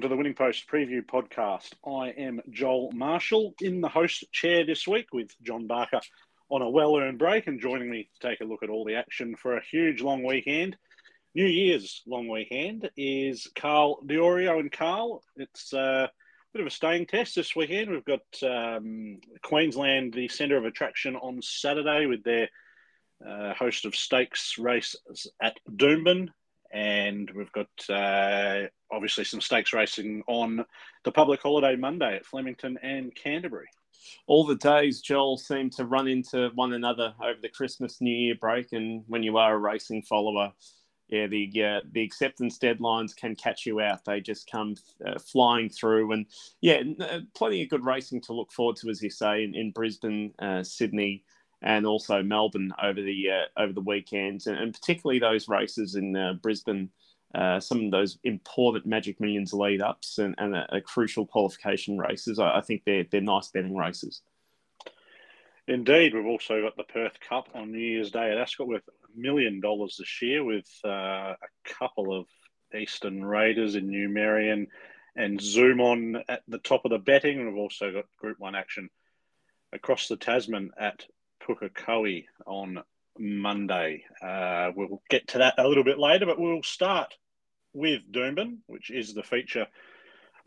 Welcome to the Winning Post Preview Podcast. I am Joel Marshall in the host chair this week with John Barker on a well earned break and joining me to take a look at all the action for a huge long weekend. New Year's long weekend is Carl Diorio and Carl. It's a bit of a staying test this weekend. We've got um, Queensland, the centre of attraction on Saturday with their uh, host of stakes races at Doomben and we've got uh, obviously some stakes racing on the public holiday Monday at Flemington and Canterbury. All the days, Joel, seem to run into one another over the Christmas New Year break, and when you are a racing follower, yeah, the uh, the acceptance deadlines can catch you out. They just come uh, flying through, and yeah, uh, plenty of good racing to look forward to, as you say, in, in Brisbane, uh, Sydney, and also Melbourne over the uh, over the weekend, and, and, particularly those races in uh, Brisbane. Uh, some of those important Magic Millions lead ups and, and a, a crucial qualification races. I, I, think they're they're nice betting races. Indeed, we've also got the Perth Cup on New Year's Day at Ascot worth a million dollars this year, with uh, a couple of Eastern Raiders in New Marion and Zoom on at the top of the betting. We've also got Group One action across the Tasman at Pukekohe on Monday. Uh, we'll get to that a little bit later, but we'll start with Doomben, which is the feature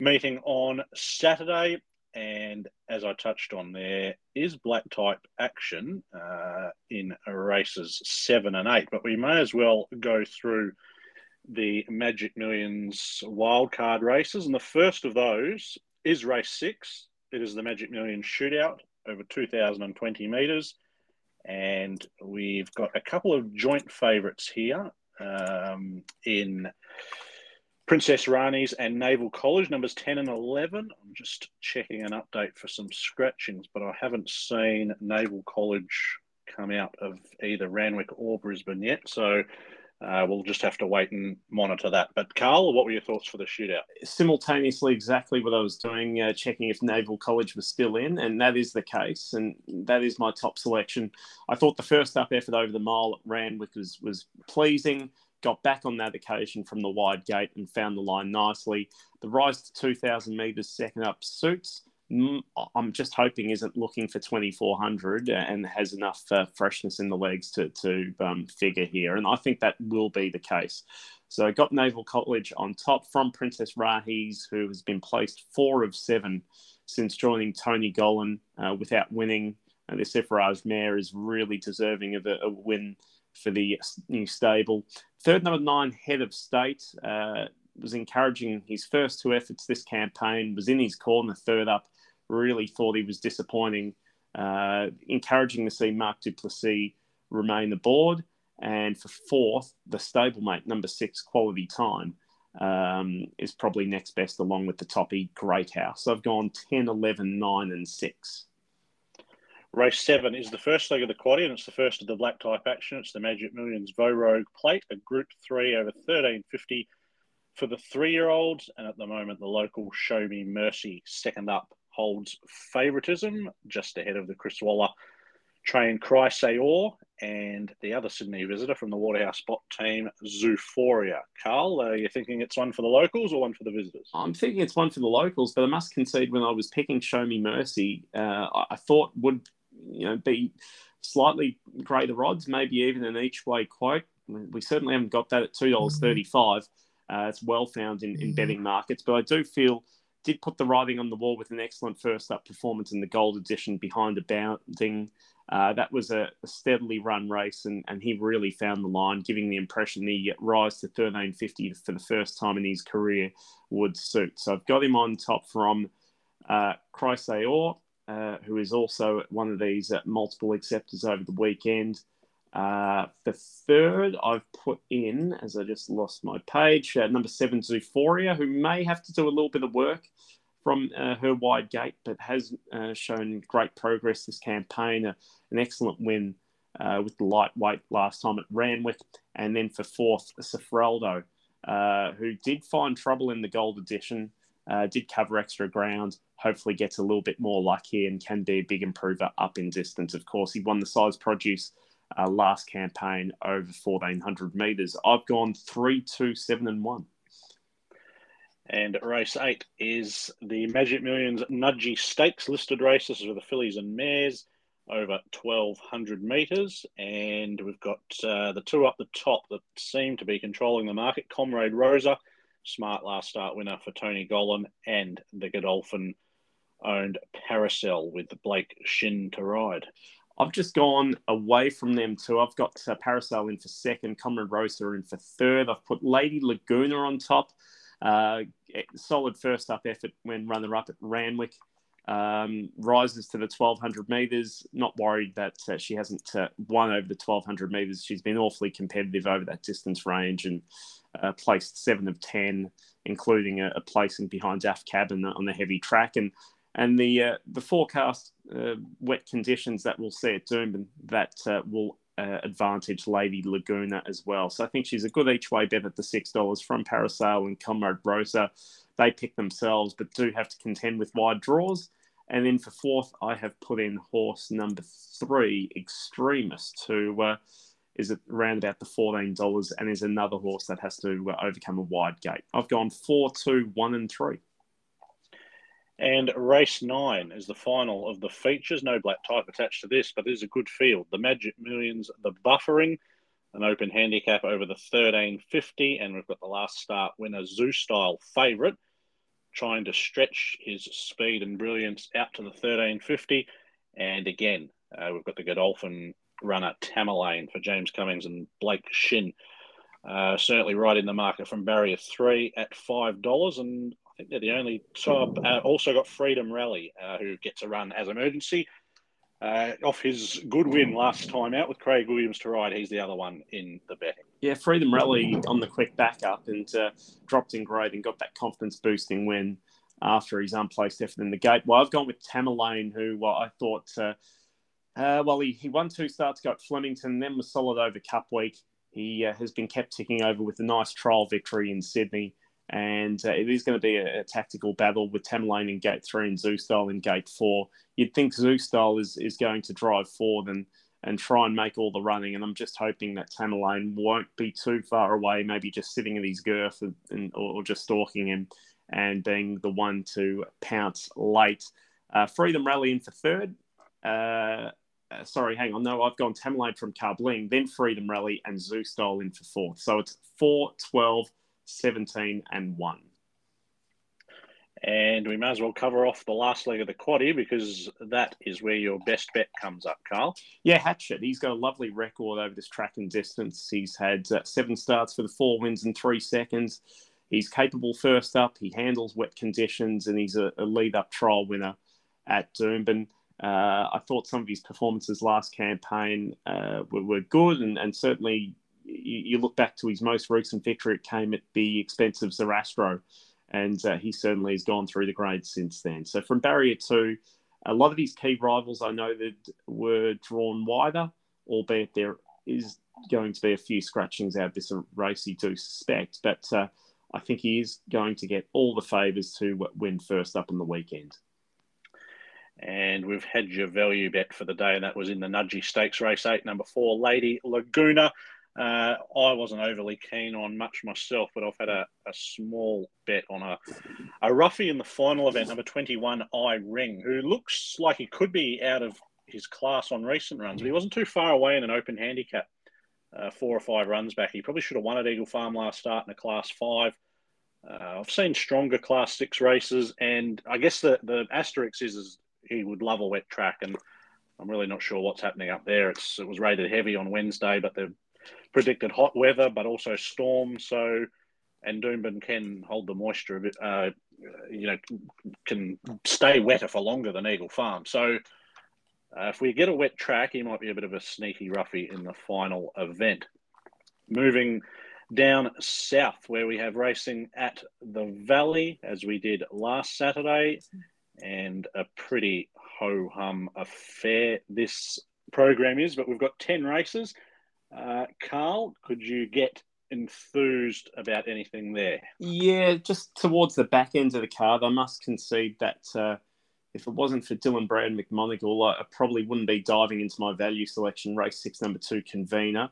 meeting on Saturday. And as I touched on, there is black type action uh, in races seven and eight, but we may as well go through the Magic Millions wildcard races. And the first of those is race six. It is the Magic Millions shootout over 2,020 metres. And we've got a couple of joint favourites here um, in Princess Rani's and Naval College, numbers 10 and 11. I'm just checking an update for some scratchings, but I haven't seen Naval College come out of either Randwick or Brisbane yet. So uh, we'll just have to wait and monitor that. But Carl, what were your thoughts for the shootout? Simultaneously, exactly what I was doing, uh, checking if Naval College was still in, and that is the case, and that is my top selection. I thought the first up effort over the mile at Randwick was was pleasing. Got back on that occasion from the wide gate and found the line nicely. The rise to 2,000 metres second up suits. I'm just hoping isn't looking for 2400 and has enough uh, freshness in the legs to, to um, figure here. And I think that will be the case. So I got Naval College on top from Princess Rahis, who has been placed four of seven since joining Tony Gollan uh, without winning. And this Effarage mare is really deserving of a, a, win for the new stable. Third number nine, Head of State. Uh, was encouraging his first two efforts this campaign, was in his corner third up really thought he was disappointing. Uh, encouraging to see Mark du Plessis remain aboard. And for fourth, the stablemate, number six, Quality Time, um, is probably next best along with the toppy Great House. I've gone 10, 11, 9, and 6. Race seven is the first leg of the quaddy, and it's the first of the black type action. It's the Magic Millions Rogue Plate, a Group Three over thirteen fifty for the three-year-olds, and at the moment the local Show Me Mercy second up holds favouritism just ahead of the Chris Waller train Chrysaor and the other Sydney visitor from the Waterhouse Bott team, Zoophoria. Carl, are you thinking it's one for the locals or one for the visitors? I'm thinking it's one for the locals, but I must concede when I was picking Show Me Mercy, uh, I thought would you know be slightly greater odds, maybe even an each way quote. We certainly haven't got that at two dollars thirty-five. Uh, it's well found in, in betting markets, but I do feel did put the writing on the wall with an excellent first up performance in the gold edition behind the bounding. Uh, that was a, a, steadily run race, and, and he really found the line, giving the impression the rise to 1350 for the first time in his career would suit. So I've got him on top from uh, Chrysaor, uh, who is also one of these uh, multiple acceptors over the weekend. Uh, the third I've put in, as I just lost my page, uh, number seven, Zoophoria, who may have to do a little bit of work from uh, her wide gate, but has uh, shown great progress this campaign. Uh, an excellent win with the lightweight last time at Randwick. And then for fourth, Sefraldo, who did find trouble in the gold edition, did cover extra ground, hopefully gets a little bit more luck here and can be a big improver up in distance. Of course, he won the Sires' Produce uh, last campaign over 1400 meters. I've gone three, two, seven, and one. And race eight is the Magic Millions Nudgee Stakes listed races with the fillies and mares over 1200 metres. And we've got uh, the two up the top that seem to be controlling the market Comrade Rosa, smart last start winner for Tony Gollan, and the Godolphin owned Paracel with Blake Shinn to ride. I've just gone away from them too. I've got uh, Paracel in for second, Comrade Rosa in for third. I've put Lady Laguna on top. Uh, solid first up effort when runner up at Randwick. Um, rises to the 1200 metres. Not worried that uh, she hasn't uh, won over the 1200 metres. She's been awfully competitive over that distance range and uh, placed seven of 10, including a, a placing behind Daft Cabin on the heavy track. And and the uh, the forecast uh, wet conditions that we'll see at Doomben that uh, will uh, advantage Lady Laguna as well. So I think she's a good each way bet at the six dollars from Paracel and Comrade Rosa. They pick themselves, but do have to contend with wide draws. And then for fourth, I have put in horse number three, Extremist, who uh, is around about the fourteen dollars, and is another horse that has to uh, overcome a wide gate. I've gone four, two, one, and three. And race nine is the final of the features. No black type attached to this, but it is a good field. The Magic Millions, the buffering, an open handicap over the 1350, and we've got the last start winner, Zoustyle favourite, trying to stretch his speed and brilliance out to the 1350. And again, uh, we've got the Godolphin runner, Tamerlane, for James Cummings and Blake Shinn. Uh, certainly right in the market from barrier three at $5. And I think they're the only top. Uh, also got Freedom Rally, uh, who gets a run as emergency. Uh, off his good win last time out with Craig Williams to ride, he's the other one in the betting. Yeah, Freedom Rally on the quick backup and uh, dropped in grade and got that confidence boosting win after his unplaced effort in the gate. Well, I've gone with Tamerlane, who well, I thought, uh, uh, well, he, he won two starts, got Flemington, then was solid over Cup Week. He has been kept ticking over with a nice trial victory in Sydney and uh, it is going to be a, a, tactical battle with Tamerlane in gate three and Zoustyle in gate four. You'd think Zoustyle is, is going to drive forward and, and try and make all the running, and I'm just hoping that Tamerlane won't be too far away, maybe just sitting in his girth and, and or, just stalking him and being the one to pounce late. Uh, Freedom Rally in for third. Uh, uh, sorry, hang on. No, I've gone Tamerlane from Carbling, then Freedom Rally and Zoustyle in for fourth. So it's 4, 12, 17 and 1. And we may as well cover off the last leg of the quad here because that is where your best bet comes up, Carl. Yeah, Hatchet. He's got a lovely record over this track and distance. He's had uh, seven starts for the four wins in three seconds. He's capable first up. He handles wet conditions, and he's a, a lead up trial winner at Doomben. Uh, I thought some of his performances last campaign uh, were, were, good, and, and certainly you, you, look back to his most recent victory, it came at the expense of Zarastro, and uh, he certainly has gone through the grades since then. So from barrier two, a lot of his key rivals I know that were drawn wider, albeit there is going to be a few scratchings out of this race, you do suspect, but uh, I think he is going to get all the favours to win first up on the weekend. And we've had your value bet for the day, and that was in the Nudgee Stakes race eight, number four, Lady Laguna. Uh, I wasn't overly keen on much myself, but I've had a, a small bet on a, a roughie in the final event, number 21, I Ring, who looks like he could be out of his class on recent runs, but he wasn't too far away in an open handicap, uh, four or five runs back. He probably should have won at Eagle Farm last start in a class five. Uh, I've seen stronger class six races, and I guess the, the asterisk is, is he would love a wet track, and I'm really not sure what's happening up there. It's, it was rated heavy on Wednesday, but they've predicted hot weather, but also storm. So, and Doomben can hold the moisture a bit, uh, you know, can stay wetter for longer than Eagle Farm. So, uh, if we get a wet track, he might be a bit of a sneaky roughie in the final event. Moving down south, where we have racing at the Valley, as we did last Saturday, and a pretty ho hum affair this program is. But we've got 10 races. Uh, Carl, could you get enthused about anything there? Yeah, just towards the back end of the card, I must concede that uh, if it wasn't for Dylan Browne McMonagle, I probably wouldn't be diving into my value selection race six, number two, convener.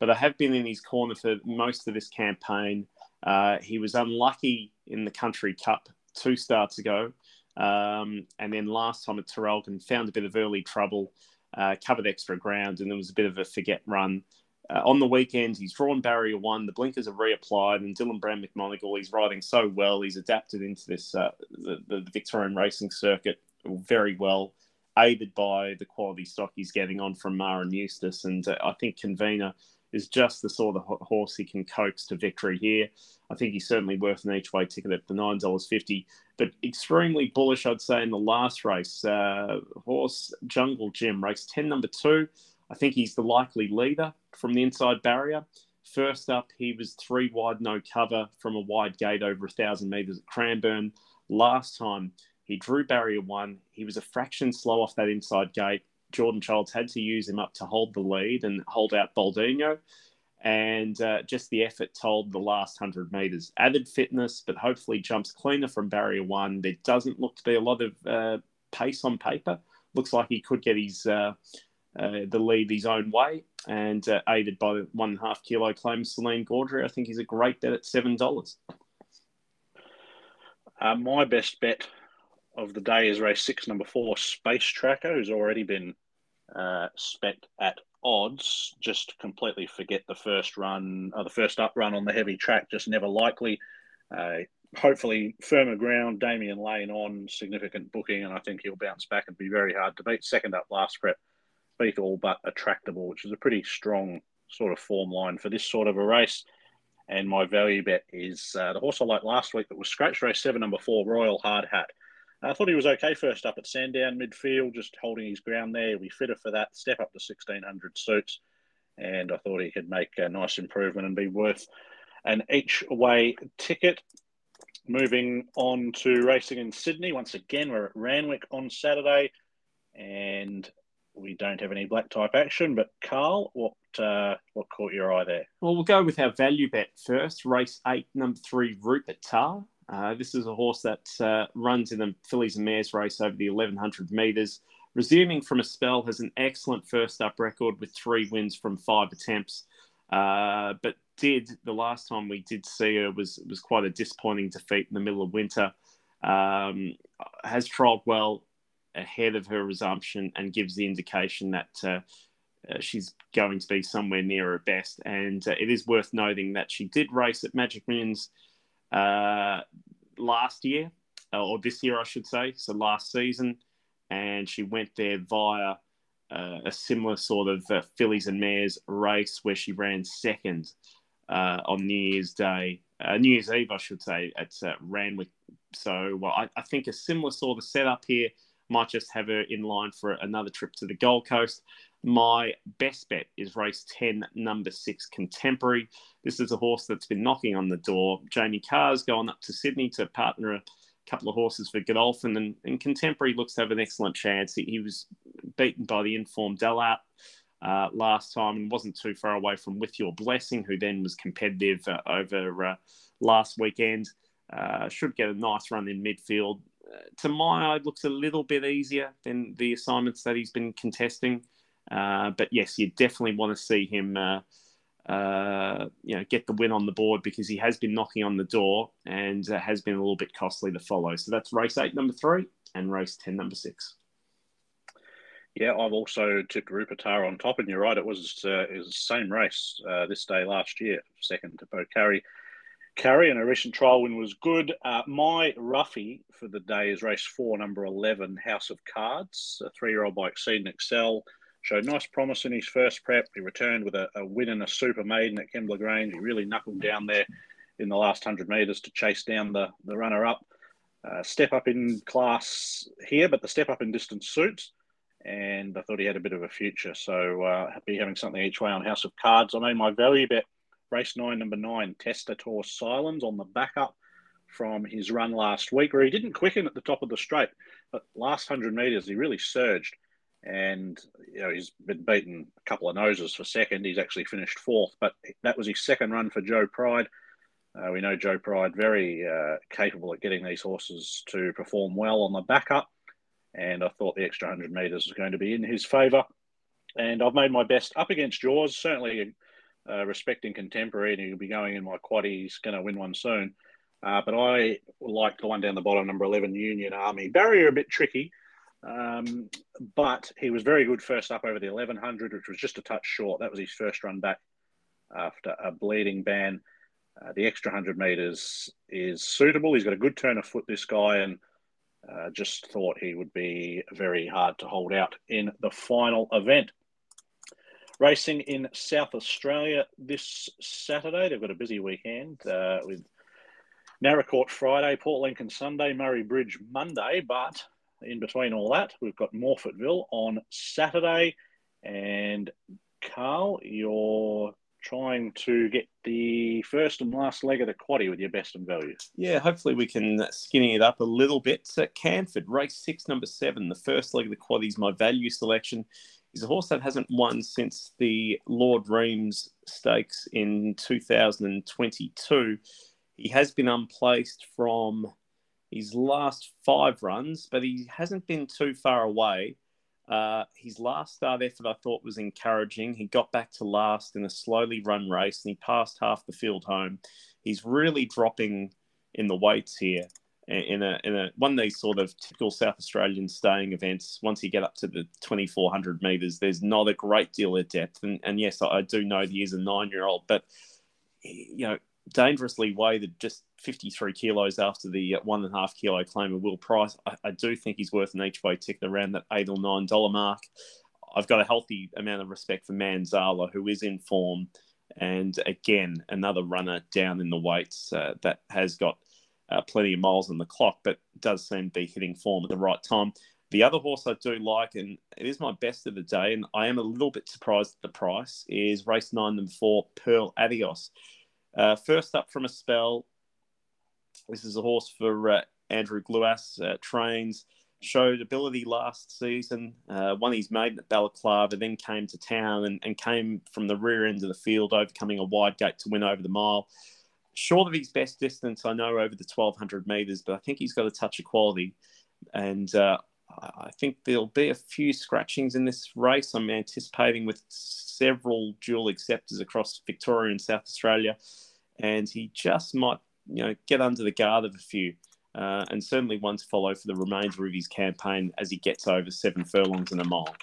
But I have been in his corner for most of this campaign. Uh, he was unlucky in the Country Cup two starts ago. Um, and then last time at Traralgon, found a bit of early trouble, uh, covered extra ground, and there was a bit of a forget run. Uh, on the weekend, he's drawn barrier one. The blinkers are reapplied, and Dylan Browne McMonagle, he's riding so well. He's adapted into this uh, the, the Victorian racing circuit very well, aided by the quality stock he's getting on from Maher and Eustace. And uh, I think Convener is just the sort of horse he can coax to victory here. I think he's certainly worth an each way ticket at the nine dollars fifty. But extremely bullish, I'd say, in the last race. Uh, horse Jungle Jim, race ten, number two. I think he's the likely leader from the inside barrier. First up, he was three wide, no cover from a wide gate over a thousand metres at Cranbourne. Last time, he drew barrier one. He was a fraction slow off that inside gate. Jordan Childs had to use him up to hold the lead and hold out Baldino. And uh, just the effort told the last 100 metres. Added fitness, but hopefully jumps cleaner from barrier one. There doesn't look to be a lot of uh, pace on paper. Looks like he could get his uh, uh the lead his own way. And uh, aided by the one and a half kilo claim Celine Gaudray, I think he's a great bet at $7. Uh, my best bet of the day is race six, number four, Space Tracker, who's already been uh, spec at odds. Just completely forget the first run, or uh, the first up run on the heavy track. Just never likely. Uh, hopefully, firmer ground. Damian Lane on significant booking, and I think he'll bounce back and be very hard to beat. Second up last prep, beat all but attractable, which is a pretty strong sort of form line for this sort of a race. And my value bet is uh, the horse I liked last week that was scratch race seven, number four, Royal Hard Hat. I thought he was okay first up at Sandown midfield, just holding his ground there. He'll fitter for that. Step up to 1600 suits. And I thought he could make a nice improvement and be worth an each way ticket. Moving on to racing in Sydney. Once again, we're at Randwick on Saturday. And we don't have any black type action. But Carl, what uh, what caught your eye there? Well, we'll go with our value bet first. Race eight, number three, Rupert Tar. Uh, this is a horse that uh, runs in the fillies and mares race over the 1100 metres. Resuming from a spell, has an excellent first up record with three wins from five attempts. Uh, but did the last time we did see her was was quite a disappointing defeat in the middle of winter. Um, has trialled well ahead of her resumption and gives the indication that uh, uh, she's going to be somewhere near her best. And uh, it is worth noting that she did race at Magic Millions uh, last year, uh, or this year, I should say, so last season, and she went there via uh, a similar sort of uh, fillies and mares race where she ran second on New Year's Day, New Year's Eve, I should say, at Randwick. So, well, I, I think a similar sort of setup here might just have her in line for another trip to the Gold Coast. My best bet is race 10, number six, Contemporary. This is a horse that's been knocking on the door. Jamie Kah's gone up to Sydney to partner a couple of horses for Godolphin, and, and Contemporary looks to have an excellent chance. He, he was beaten by the informed Delat uh, last time and wasn't too far away from With Your Blessing, who then was competitive uh, over uh, last weekend. Uh, should get a nice run in midfield. To my eye, looks a little bit easier than the assignments that he's been contesting. Uh, but yes, you definitely want to see him, uh, uh, you know, get the win on the board because he has been knocking on the door and uh, has been a little bit costly to follow. So that's race eight, number three, and race ten, number six. Yeah, I've also tipped Rupertar on top, and you're right. It was uh, it was the same race uh, this day last year, second to Bo Carey and a recent trial win was good. Uh, my roughie for the day is race four, number 11, House of Cards, a three year old by Exceed and Excel showed nice promise in his first prep. He returned with a, a win and a super maiden at Kembla Grange. He really knuckled down there in the last 100 metres to chase down the, the runner up. Uh, step up in class here, but the step up in distance suits. And I thought he had a bit of a future. So uh, happy having something each way on House of Cards. I made my value bet race nine, number nine, Testator Silence on the backup from his run last week, where he didn't quicken at the top of the straight, but last 100 metres he really surged and you know he's been beaten a couple of noses for second. He's actually finished fourth, but that was his second run for Joe Pride. Uh, we know Joe Pride very uh, capable at getting these horses to perform well on the backup, and I thought the extra hundred metres was going to be in his favour. And I've made my best up against Jaws. Certainly uh, respecting contemporary, and he'll be going in my quad. He's going to win one soon. Uh, but I like the one down the bottom, number 11, Union Army. Barrier a bit tricky, um, but he was very good first up over the 1100, which was just a touch short. That was his first run back after a bleeding ban. Uh, the extra 100 metres is suitable. He's got a good turn of foot, this guy, and uh, just thought he would be very hard to hold out in the final event. Racing in South Australia this Saturday. They've got a busy weekend uh, with Naracoorte Friday, Port Lincoln Sunday, Murray Bridge Monday. But in between all that, we've got Morphettville on Saturday. And Carl, you're trying to get the first and last leg of the quaddy with your best and value. Yeah, hopefully we can skinny it up a little bit. At Canford, race six, number seven, the first leg of the quaddy is my value selection. He's a horse that hasn't won since the Lord Reims Stakes in 2022. He has been unplaced from his last five runs, but he hasn't been too far away. Uh, his last start effort I thought was encouraging. He got back to last in a slowly run race and he passed half the field home. He's really dropping in the weights here in a in a one of these sort of typical South Australian staying events. Once you get up to the twenty four hundred meters, there's not a great deal of depth. And, and yes, I do know he is a nine year old, but you know dangerously weighted just 53 kilos after the uh, one and a half kilo claim of Will Price. I, I, do think he's worth an each way ticket around that eight or nine dollar mark. I've got a healthy amount of respect for Manzala, who is in form, and again another runner down in the weights uh, that has got uh, plenty of miles on the clock, but does seem to be hitting form at the right time. The other horse I do like, and it is my best of the day, and I am a little bit surprised at the price, is race nine, number four, Pearl Adios. Uh, first up from a spell, this is a horse for uh, Andrew Gluyas, uh, trains, showed ability last season, uh, won his maiden at Balaclava, then came to town and, and came from the rear end of the field, overcoming a wide gate to win over the mile. Short of his best distance, I know, over the 1200 metres, but I think he's got a touch of quality. And uh, I think there'll be a few scratchings in this race. I'm anticipating with several dual acceptors across Victoria and South Australia, and he just might, you know, get under the guard of a few, uh, and certainly one to follow for the remainder of his campaign as he gets over seven furlongs and a mile.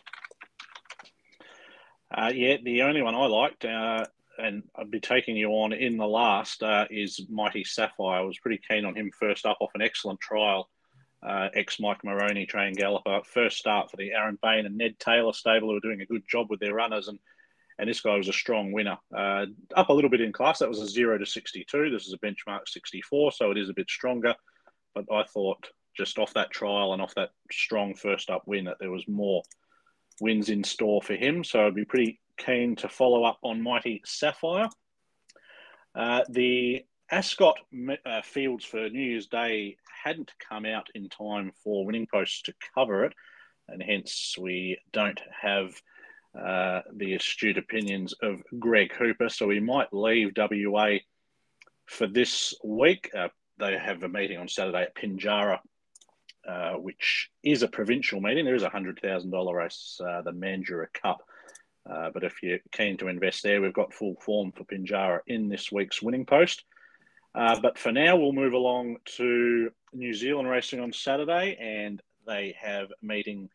Uh, yeah, the only one I liked, uh, and I'd be taking you on in the last, uh, is Mighty Sapphire. I was pretty keen on him first up off an excellent trial uh, ex Mike Moroney trained galloper. First start for the Aaron Bain and Ned Taylor stable, who are doing a good job with their runners. And and this guy was a strong winner. Uh, up a little bit in class. That was a zero to 62. This is a benchmark 64, so it is a bit stronger. But I thought just off that trial and off that strong first up win that there was more wins in store for him. So I'd be pretty keen to follow up on Mighty Sapphire. Uh, the Ascot uh, Fields for New Year's Day hadn't come out in time for Winning Posts to cover it, and hence we don't have uh, the astute opinions of Greg Hooper. So we might leave WA for this week. Uh, they have a meeting on Saturday at Pinjarra, uh, which is a provincial meeting. There is a $100,000 race, uh, the Mandurah Cup. Uh, but if you're keen to invest there, we've got full form for Pinjarra in this week's winning post. Uh, but for now, we'll move along to New Zealand racing on Saturday, and they have a meeting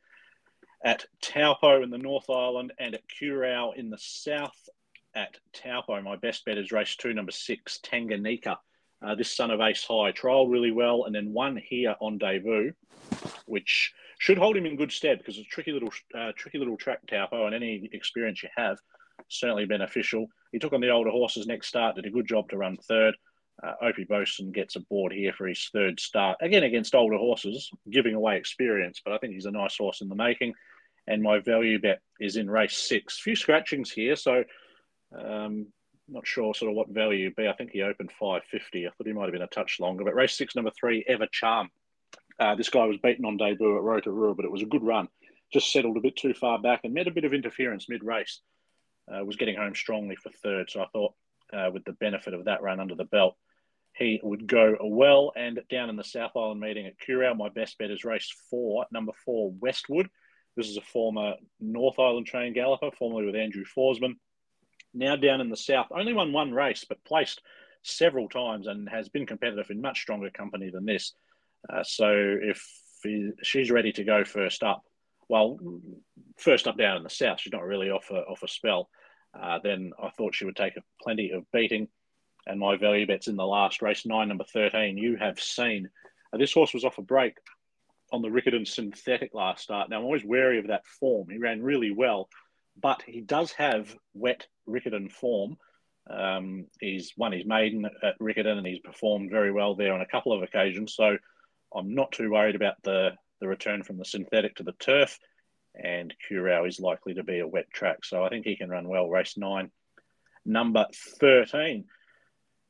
at Taupo in the North Island and at Kurow in the South. At Taupo, my best bet is race two, number six, Tanganyika. Uh, this son of Ace High trialled really well, and then one here on debut, which should hold him in good stead because it's a tricky little, uh, tricky little track, Taupo, and any experience you have certainly beneficial. He took on the older horses next start, did a good job to run third. Uh, Opie Bosson gets aboard here for his third start, again against older horses, giving away experience, but I think he's a nice horse in the making. And my value bet is in race six. A few scratchings here, so um, not sure sort of what value be. I think he opened 550. I thought he might have been a touch longer, but race six, number three, Ever Charm. Uh, this guy was beaten on debut at Rotorua, but it was a good run. Just settled a bit too far back and met a bit of interference mid race. Uh, was getting home strongly for third, so I thought uh, with the benefit of that run under the belt, he would go well. And down in the South Island meeting at Kurow, my best bet is race four, number four, Westwood. This is a former North Island trained galloper, formerly with Andrew Forsman. now down in the south. Only won one race, but placed several times and has been competitive in much stronger company than this. Uh, so if he, she's ready to go first up, well, first up down in the south, she's not really off a, off a spell. Uh, then I thought she would take a plenty of beating. And my value bets in the last race, nine number 13, you have seen. Uh, this horse was off a break on the Riccarton synthetic last start. Now, I'm always wary of that form. He ran really well, but he does have wet Riccarton form. Um, he's won his maiden at Riccarton and he's performed very well there on a couple of occasions. So I'm not too worried about the, the return from the synthetic to the turf. And Kurow is likely to be a wet track. So I think he can run well. Race nine, number 13.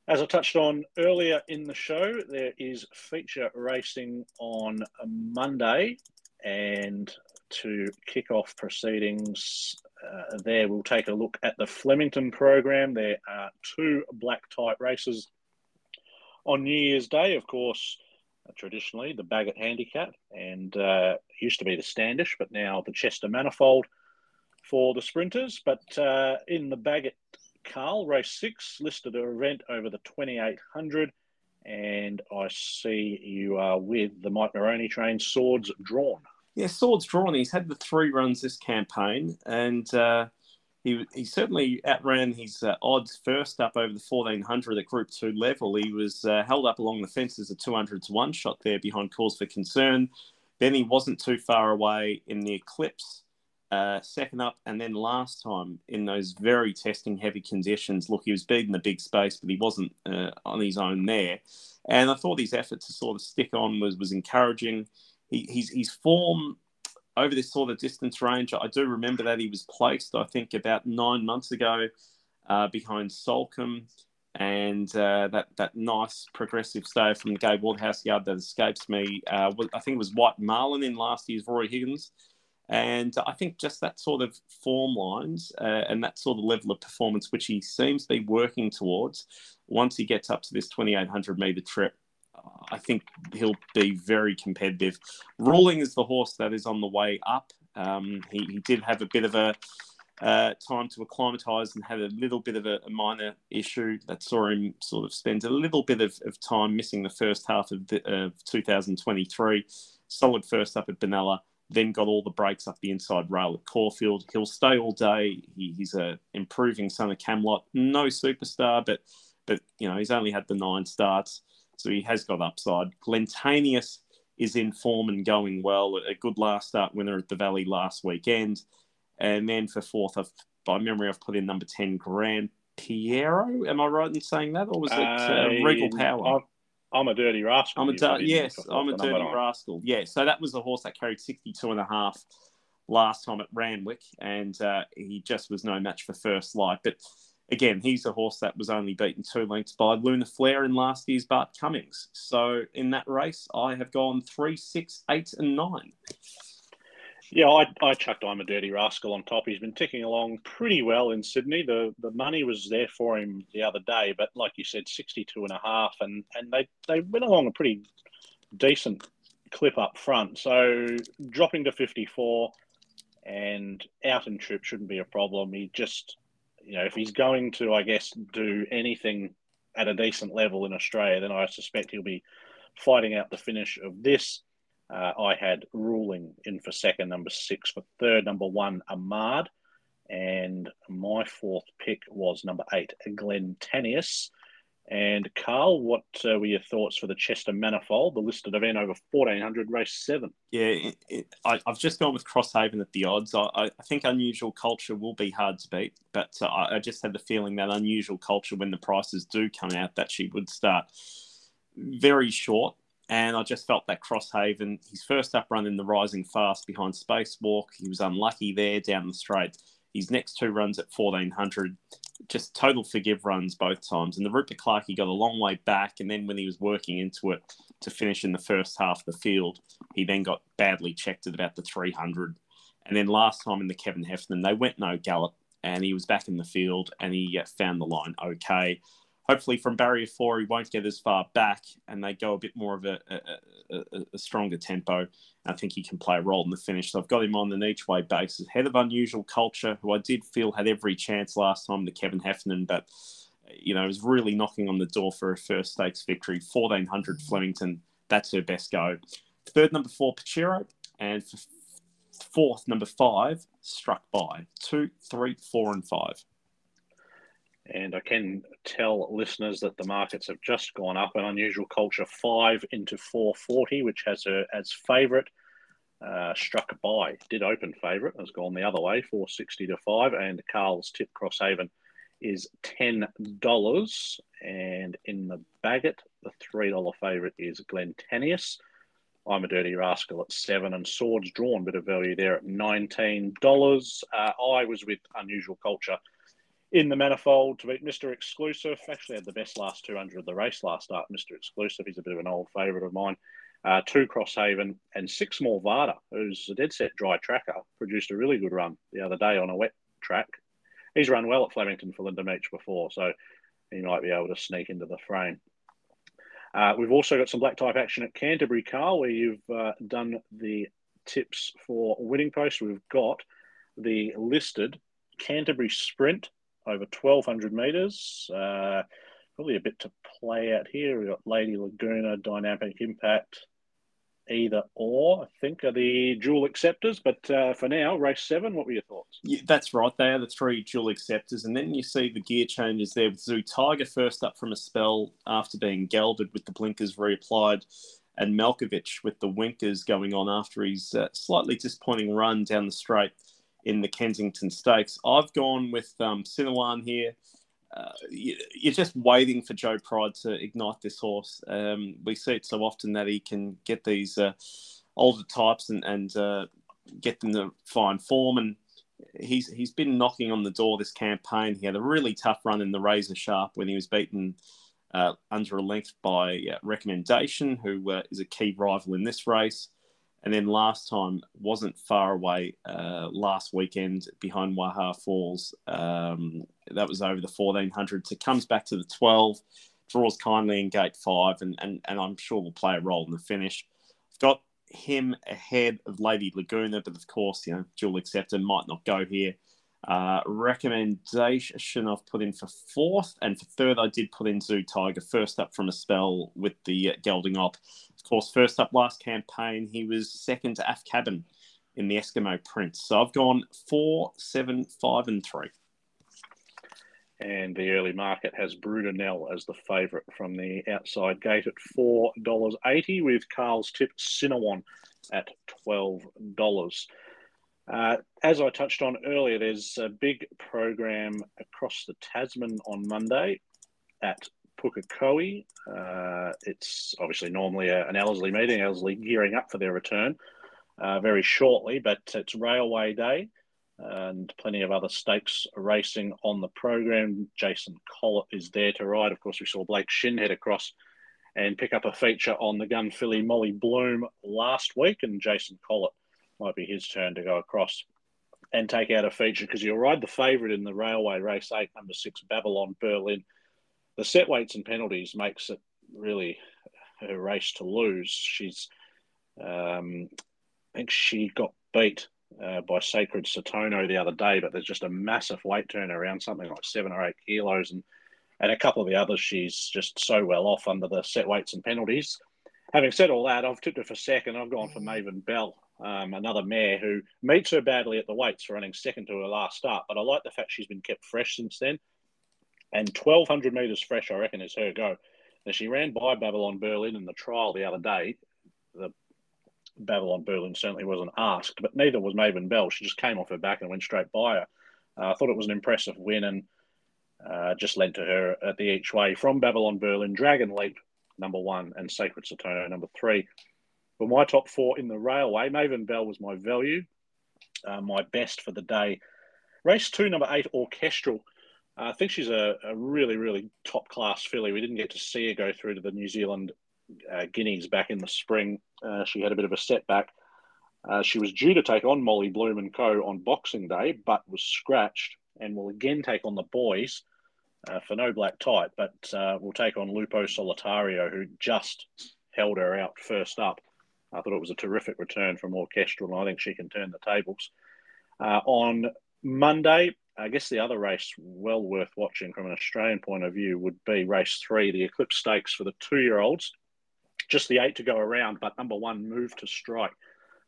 As I touched on earlier in the show, there is feature racing on Monday. And to kick off proceedings uh, there, we'll take a look at the Flemington program. There are two black type races on New Year's Day. Of course, traditionally the Bagot Handicap, and uh, used to be the Standish, but now the Chester Manifold for the sprinters. But uh, in the Bagot Carl, race six, listed event over the 2800. And I see you are with the Mike Moroney train, Swords Drawn. Yeah, Swords Drawn. He's had the three runs this campaign, and uh, he, he certainly outran his uh, odds first up over the 1400 at Group 2 level. He was uh, held up along the fences a 200 to 1 shot there behind Cause for Concern. Then he wasn't too far away in the Eclipse, uh, second up. And then last time in those very testing heavy conditions, look, he was beating the big space, but he wasn't uh, on his own there. And I thought his effort to sort of stick on was, was encouraging. He, he's, his form over this sort of distance range. I do remember that he was placed, I think, about nine months ago uh, behind Soulcombe and uh, that that nice progressive stay from the Gabe Waterhouse yard that escapes me. Uh, I think it was White Marlin in last year's Roy Higgins. And I think just that sort of form lines uh, and that sort of level of performance, which he seems to be working towards, once he gets up to this 2800 meter trip, I think he'll be very competitive. Ruling is the horse that is on the way up. Um, he, he, did have a bit of a uh, time to acclimatise and had a little bit of a, a, minor issue that saw him sort of spend a little bit of, of time missing the first half of, the, of 2023. Solid first up at Benalla, then got all the breaks up the inside rail at Caulfield. He'll stay all day. He, he's a improving son of Camelot. No superstar, but but you know he's only had the nine starts. So he has got upside. Glentanius is in form and going well. A good last start winner at the Valley last weekend. And then for fourth, I've, by memory, I've put in number 10, Grand Piero. Am I right in saying that? Or was it uh, Regal Power? I'm a dirty rascal. I'm a yes, I'm a dirty rascal. Yeah, so that was the horse that carried 62 and a half last time at Randwick, and uh, he just was no match for First Light. But again, he's a horse that was only beaten two lengths by Luna Flair in last year's Bart Cummings. So in that race, I have gone three, six, eight, and nine. Yeah, I, I chucked I'm a Dirty Rascal on top. He's been ticking along pretty well in Sydney. The the money was there for him the other day, but like you said, 62 and a half, and, and they, they went along a pretty decent clip up front. So dropping to 54 and out and trip shouldn't be a problem. He just you know, if he's going to, I guess, do anything at a decent level in Australia, then I suspect he'll be fighting out the finish of this. Uh, I had ruling in for second, number six for third, number one, Ahmad. And my fourth pick was number eight, Glentanius. And Carl, what uh, were your thoughts for the Chester Manifold, the listed event over 1400, race seven? Yeah, it, it, I, have just gone with Crosshaven at the odds. I, I, think Unusual Culture will be hard to beat, but uh, I, just had the feeling that Unusual Culture, when the prices do come out, that she would start very short. And I just felt that Crosshaven, his first up run in the rising fast behind Spacewalk, he was unlucky there down the straight. His next two runs at 1400 just total forgive runs both times. And the Rupert Clarke, he got a long way back. And then when he was working into it to finish in the first half of the field, he then got badly checked at about the 300. And then last time in the Kevin Heffernan, they went no gallop and he was back in the field and he uh, found the line okay. Hopefully from barrier four he won't get as far back, and they go a bit more of a, a, a, a stronger tempo. I think he can play a role in the finish. So I've got him on an each way basis. Head of Unusual Culture, who I did feel had every chance last time, the Kevin Heffernan, but you know was really knocking on the door for a first stakes victory. Fourteen hundred Flemington, that's her best go. Third number four Pachiro, and fourth number five struck by two, three, four, and five. And I can tell listeners that the markets have just gone up. An unusual culture five into 440, which has her as favourite. Uh, struck by did open favourite has gone the other way 460 to 5 and carl's tip crosshaven is $10 and in the bagot the $3 favourite is glentanius i'm a dirty rascal at 7 and swords drawn bit of value there at $19 uh, i was with unusual culture in the manifold to beat Mr. Exclusive. Actually had the best last 200 of the race last start, Mr. Exclusive. He's a bit of an old favourite of mine. Uh, two Crosshaven and six more Vada, who's a dead set dry tracker, produced a really good run the other day on a wet track. He's run well at Flemington for Linda Meech before, so he might be able to sneak into the frame. Uh, we've also got some black type action at Canterbury, Carl, where you've uh, done the tips for winning post. We've got the listed Canterbury Sprint over 1200 metres. Uh, probably a bit to play out here. We've got Lady Laguna, Dynamic Impact, either or, I think, are the dual acceptors. But uh, for now, race seven, what were your thoughts? Yeah, that's right. They are the three dual acceptors. And then you see the gear changes there with Zoo Tiger first up from a spell after being gelded with the blinkers reapplied. And Malkovich with the winkers going on after his uh, slightly disappointing run down the straight in the Kensington Stakes. I've gone with um, here. Uh, you, are just waiting for Joe Pride to ignite this horse. Um, we see it so often that he can get these uh, older types and, and uh, get them to find form. And he's he's been knocking on the door this campaign. He had a really tough run in the Razor Sharp when he was beaten uh, under a length by uh, Recommendation, who uh, is a key rival in this race. And then last time wasn't far away uh, last weekend behind Waha Falls. Um, that was over the 1400. So comes back to the 12, draws kindly in gate five, and, and, and I'm sure will play a role in the finish. I've got him ahead of Lady Laguna, but of course, you know, dual acceptor might not go here. Uh, recommendation I've put in for fourth, and for third, I did put in Zoo Tiger first up from a spell with the gelding op. Course, first up last campaign, he was second to Af Cabin in the Eskimo Prince. So I've gone four, seven, five, and three. And the early market has Brudenell as the favourite from the outside gate at $4.80, with Carl's tip Cinnamon at $12. Uh, as I touched on earlier, there's a big program across the Tasman on Monday at Pukekohe. Uh, it's obviously normally a, an Ellerslie meeting, Ellerslie gearing up for their return uh, very shortly, but it's Railway Day and plenty of other stakes racing on the program. Jason Collett is there to ride. Of course, we saw Blake Shinn head across and pick up a feature on the gun filly Molly Bloom last week, and Jason Collett might be his turn to go across and take out a feature because you'll ride the favourite in the railway race eight, number six, Babylon Berlin. The set weights and penalties makes it really her race to lose. She's, um, I think she got beat uh, by Sacred Satono the other day, but there's just a massive weight turn around something like seven or eight kilos, and and a couple of the others she's just so well off under the set weights and penalties. Having said all that, I've tipped her for second. I've gone for Maven Bell um, another mare who meets her badly at the weights running second to her last start. But I like the fact she's been kept fresh since then. And 1,200 metres fresh, I reckon, is her go. Now, she ran by Babylon Berlin in the trial the other day. The Babylon Berlin certainly wasn't asked, but neither was Maven Bell. She just came off her back and went straight by her. Uh, I thought it was an impressive win and uh, just lent to her at the each way from Babylon Berlin, Dragon Leap, number one, and Sacred Satono, number three. For my top four in the railway, Maven Bell was my value, uh, my best for the day. Race two, number eight, Orchestral. I think she's a, a, really, really top class filly. We didn't get to see her go through to the New Zealand uh, Guineas back in the spring. Uh, she had a bit of a setback. Uh, she was due to take on Molly Bloom and Co. on Boxing Day, but was scratched and will again take on the boys uh, for no black type, but uh, will take on Lupo Solitario, who just held her out first up. I thought it was a terrific return from Orchestral, and I think she can turn the tables. Uh, on Monday, I guess the other race well worth watching from an Australian point of view would be race three, the Eclipse Stakes for the two year olds. Just the eight to go around, but number one moved to strike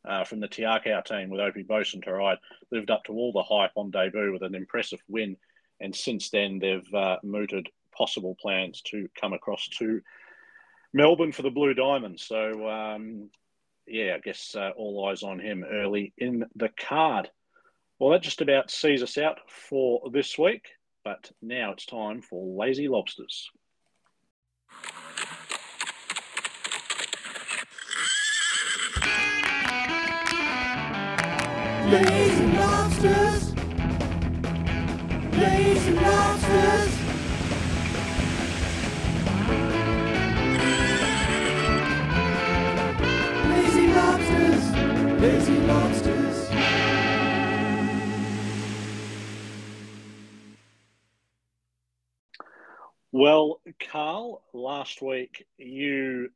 uh, from the Te Akau team with Opie Bosson to ride. Lived up to all the hype on debut with an impressive win. And since then, they've uh, mooted possible plans to come across to Melbourne for the Blue Diamond. So, um, yeah, I guess uh, all eyes on him early in the card. Well, that just about sees us out for this week, but now it's time for Lazy Lobsters. Lazy Lobsters. Lazy Lobsters. Well, Carl, last week you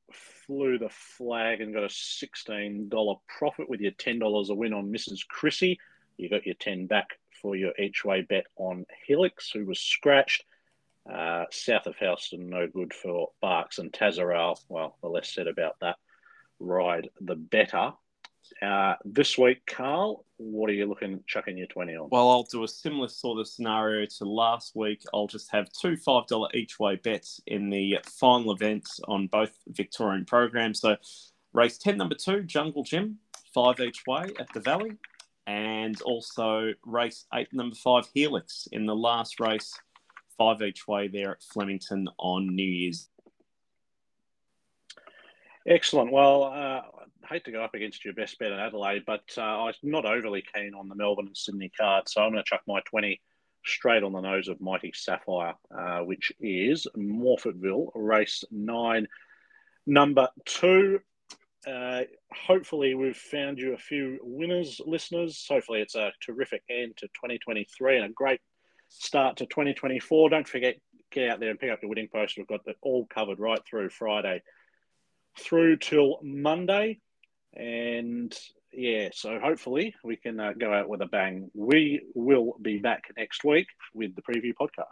flew the flag and got a $16 profit with your $10 a win on Mrs. Chrissy. You got your 10 back for your each way bet on Helix, who was scratched. Uh, south of Houston, no good for Barks and Tazaral. Well, the less said about that ride, the better. Uh, this week, Carl, what are you looking chucking your 20 on? Well, I'll do a similar sort of scenario to last week. I'll just have two $5 each way bets in the final events on both Victorian programs. So, race 10, number two, Jungle Gym, five each way at the Valley. And also race eight, number five, Helix in the last race, five each way there at Flemington on New Year's. Excellent. Well, uh, hate to go up against your best bet in Adelaide, but uh, I'm not overly keen on the Melbourne and Sydney card, so I'm going to chuck my 20 straight on the nose of Mighty Sapphire, uh, which is Morphettville, race nine, number two. Uh, hopefully, we've found you a few winners, listeners. Hopefully, it's a terrific end to 2023 and a great start to 2024. Don't forget, get out there and pick up your winning post. We've got that all covered right through Friday through till Monday. And yeah, so hopefully we can uh, go out with a bang. We will be back next week with the preview podcast.